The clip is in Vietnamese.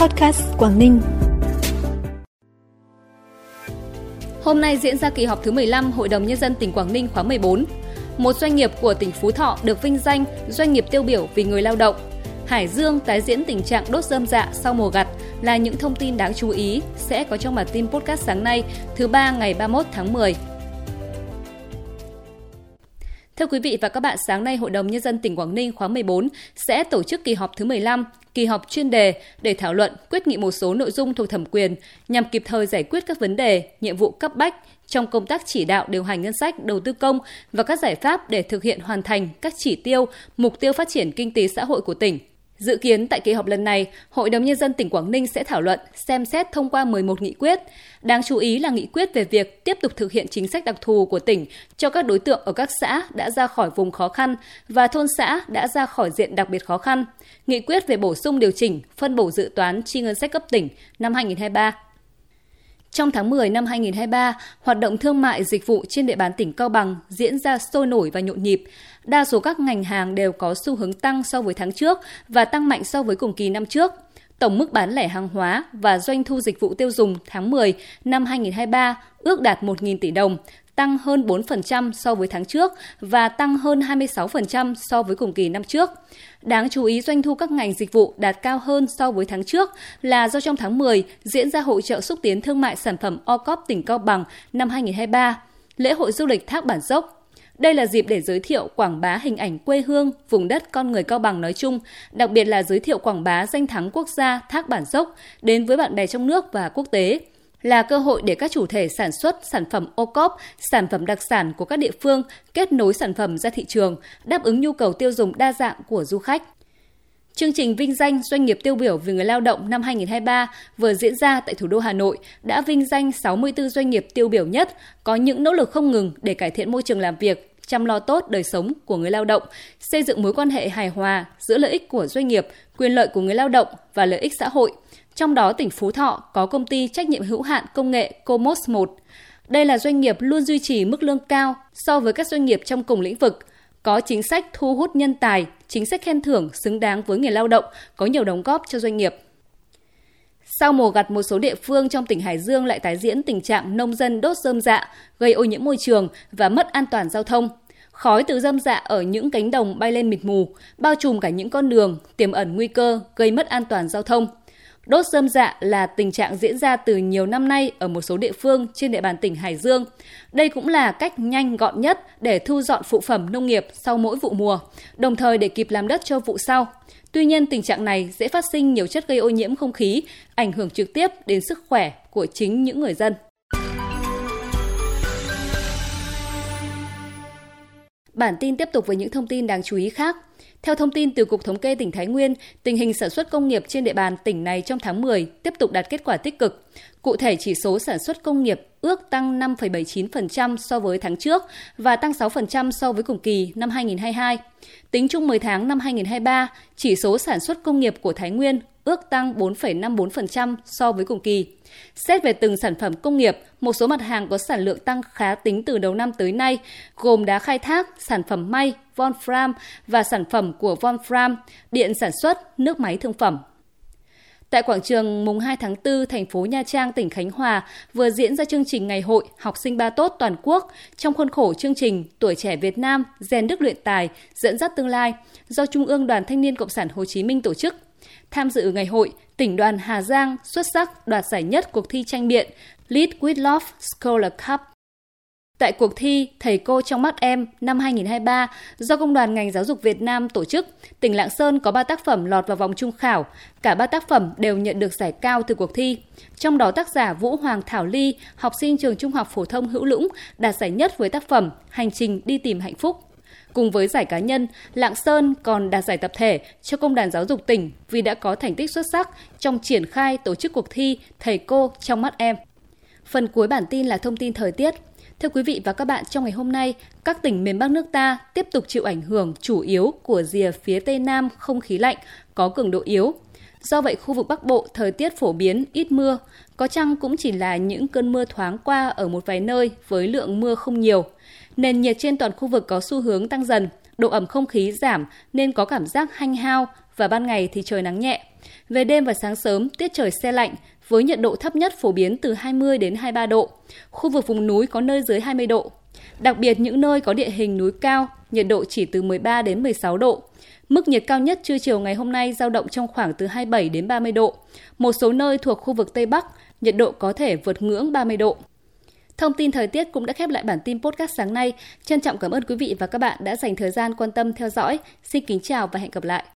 Podcast Quảng Ninh. Hôm nay diễn ra kỳ họp thứ 15 Hội đồng Nhân dân tỉnh Quảng Ninh khóa 14. Một doanh nghiệp của tỉnh Phú Thọ được vinh danh doanh nghiệp tiêu biểu vì người lao động. Hải Dương tái diễn tình trạng đốt dơm dạ sau mùa gặt là những thông tin đáng chú ý sẽ có trong bản tin podcast sáng nay thứ ba ngày 31 tháng 10. Thưa quý vị và các bạn, sáng nay Hội đồng Nhân dân tỉnh Quảng Ninh khóa 14 sẽ tổ chức kỳ họp thứ 15, kỳ họp chuyên đề để thảo luận quyết nghị một số nội dung thuộc thẩm quyền nhằm kịp thời giải quyết các vấn đề, nhiệm vụ cấp bách trong công tác chỉ đạo điều hành ngân sách, đầu tư công và các giải pháp để thực hiện hoàn thành các chỉ tiêu, mục tiêu phát triển kinh tế xã hội của tỉnh. Dự kiến tại kỳ họp lần này, Hội đồng Nhân dân tỉnh Quảng Ninh sẽ thảo luận, xem xét thông qua 11 nghị quyết. Đáng chú ý là nghị quyết về việc tiếp tục thực hiện chính sách đặc thù của tỉnh cho các đối tượng ở các xã đã ra khỏi vùng khó khăn và thôn xã đã ra khỏi diện đặc biệt khó khăn. Nghị quyết về bổ sung điều chỉnh, phân bổ dự toán chi ngân sách cấp tỉnh năm 2023. Trong tháng 10 năm 2023, hoạt động thương mại dịch vụ trên địa bàn tỉnh Cao Bằng diễn ra sôi nổi và nhộn nhịp. Đa số các ngành hàng đều có xu hướng tăng so với tháng trước và tăng mạnh so với cùng kỳ năm trước. Tổng mức bán lẻ hàng hóa và doanh thu dịch vụ tiêu dùng tháng 10 năm 2023 ước đạt 1.000 tỷ đồng, tăng hơn 4% so với tháng trước và tăng hơn 26% so với cùng kỳ năm trước. Đáng chú ý doanh thu các ngành dịch vụ đạt cao hơn so với tháng trước là do trong tháng 10 diễn ra hội trợ xúc tiến thương mại sản phẩm OCOP tỉnh Cao Bằng năm 2023, lễ hội du lịch Thác Bản Dốc, đây là dịp để giới thiệu quảng bá hình ảnh quê hương, vùng đất con người Cao Bằng nói chung, đặc biệt là giới thiệu quảng bá danh thắng quốc gia Thác Bản Dốc đến với bạn bè trong nước và quốc tế là cơ hội để các chủ thể sản xuất sản phẩm ô cốp, sản phẩm đặc sản của các địa phương kết nối sản phẩm ra thị trường, đáp ứng nhu cầu tiêu dùng đa dạng của du khách. Chương trình vinh danh doanh nghiệp tiêu biểu vì người lao động năm 2023 vừa diễn ra tại thủ đô Hà Nội đã vinh danh 64 doanh nghiệp tiêu biểu nhất có những nỗ lực không ngừng để cải thiện môi trường làm việc, chăm lo tốt đời sống của người lao động, xây dựng mối quan hệ hài hòa giữa lợi ích của doanh nghiệp, quyền lợi của người lao động và lợi ích xã hội – trong đó tỉnh Phú Thọ có công ty trách nhiệm hữu hạn công nghệ Comos 1. Đây là doanh nghiệp luôn duy trì mức lương cao so với các doanh nghiệp trong cùng lĩnh vực, có chính sách thu hút nhân tài, chính sách khen thưởng xứng đáng với người lao động, có nhiều đóng góp cho doanh nghiệp. Sau mùa gặt, một số địa phương trong tỉnh Hải Dương lại tái diễn tình trạng nông dân đốt rơm dạ, gây ô nhiễm môi trường và mất an toàn giao thông. Khói từ rơm dạ ở những cánh đồng bay lên mịt mù, bao trùm cả những con đường, tiềm ẩn nguy cơ gây mất an toàn giao thông. Đốt rơm dạ là tình trạng diễn ra từ nhiều năm nay ở một số địa phương trên địa bàn tỉnh Hải Dương. Đây cũng là cách nhanh gọn nhất để thu dọn phụ phẩm nông nghiệp sau mỗi vụ mùa, đồng thời để kịp làm đất cho vụ sau. Tuy nhiên, tình trạng này dễ phát sinh nhiều chất gây ô nhiễm không khí, ảnh hưởng trực tiếp đến sức khỏe của chính những người dân. Bản tin tiếp tục với những thông tin đáng chú ý khác. Theo thông tin từ Cục Thống kê tỉnh Thái Nguyên, tình hình sản xuất công nghiệp trên địa bàn tỉnh này trong tháng 10 tiếp tục đạt kết quả tích cực. Cụ thể, chỉ số sản xuất công nghiệp ước tăng 5,79% so với tháng trước và tăng 6% so với cùng kỳ năm 2022. Tính chung 10 tháng năm 2023, chỉ số sản xuất công nghiệp của Thái Nguyên ước tăng 4,54% so với cùng kỳ. Xét về từng sản phẩm công nghiệp, một số mặt hàng có sản lượng tăng khá tính từ đầu năm tới nay, gồm đá khai thác, sản phẩm may, Volfram và sản phẩm của Volfram, điện sản xuất, nước máy thương phẩm. Tại quảng trường mùng 2 tháng 4, thành phố Nha Trang, tỉnh Khánh Hòa vừa diễn ra chương trình Ngày hội Học sinh ba tốt toàn quốc trong khuôn khổ chương trình Tuổi trẻ Việt Nam rèn đức luyện tài, dẫn dắt tương lai do Trung ương Đoàn Thanh niên Cộng sản Hồ Chí Minh tổ chức. Tham dự ngày hội, tỉnh đoàn Hà Giang xuất sắc đoạt giải nhất cuộc thi tranh biện Lead with Love Scholar Cup. Tại cuộc thi Thầy cô trong mắt em năm 2023 do Công đoàn ngành giáo dục Việt Nam tổ chức, tỉnh Lạng Sơn có 3 tác phẩm lọt vào vòng trung khảo. Cả 3 tác phẩm đều nhận được giải cao từ cuộc thi. Trong đó tác giả Vũ Hoàng Thảo Ly, học sinh trường Trung học phổ thông Hữu Lũng đạt giải nhất với tác phẩm Hành trình đi tìm hạnh phúc. Cùng với giải cá nhân, Lạng Sơn còn đạt giải tập thể cho Công đoàn Giáo dục tỉnh vì đã có thành tích xuất sắc trong triển khai tổ chức cuộc thi Thầy cô trong mắt em. Phần cuối bản tin là thông tin thời tiết. Thưa quý vị và các bạn, trong ngày hôm nay, các tỉnh miền Bắc nước ta tiếp tục chịu ảnh hưởng chủ yếu của rìa phía Tây Nam không khí lạnh có cường độ yếu. Do vậy, khu vực Bắc Bộ thời tiết phổ biến ít mưa, có chăng cũng chỉ là những cơn mưa thoáng qua ở một vài nơi với lượng mưa không nhiều. Nền nhiệt trên toàn khu vực có xu hướng tăng dần, độ ẩm không khí giảm nên có cảm giác hanh hao và ban ngày thì trời nắng nhẹ. Về đêm và sáng sớm, tiết trời xe lạnh với nhiệt độ thấp nhất phổ biến từ 20 đến 23 độ. Khu vực vùng núi có nơi dưới 20 độ. Đặc biệt những nơi có địa hình núi cao, nhiệt độ chỉ từ 13 đến 16 độ. Mức nhiệt cao nhất trưa chiều ngày hôm nay giao động trong khoảng từ 27 đến 30 độ. Một số nơi thuộc khu vực Tây Bắc, nhiệt độ có thể vượt ngưỡng 30 độ. Thông tin thời tiết cũng đã khép lại bản tin podcast sáng nay. Trân trọng cảm ơn quý vị và các bạn đã dành thời gian quan tâm theo dõi. Xin kính chào và hẹn gặp lại.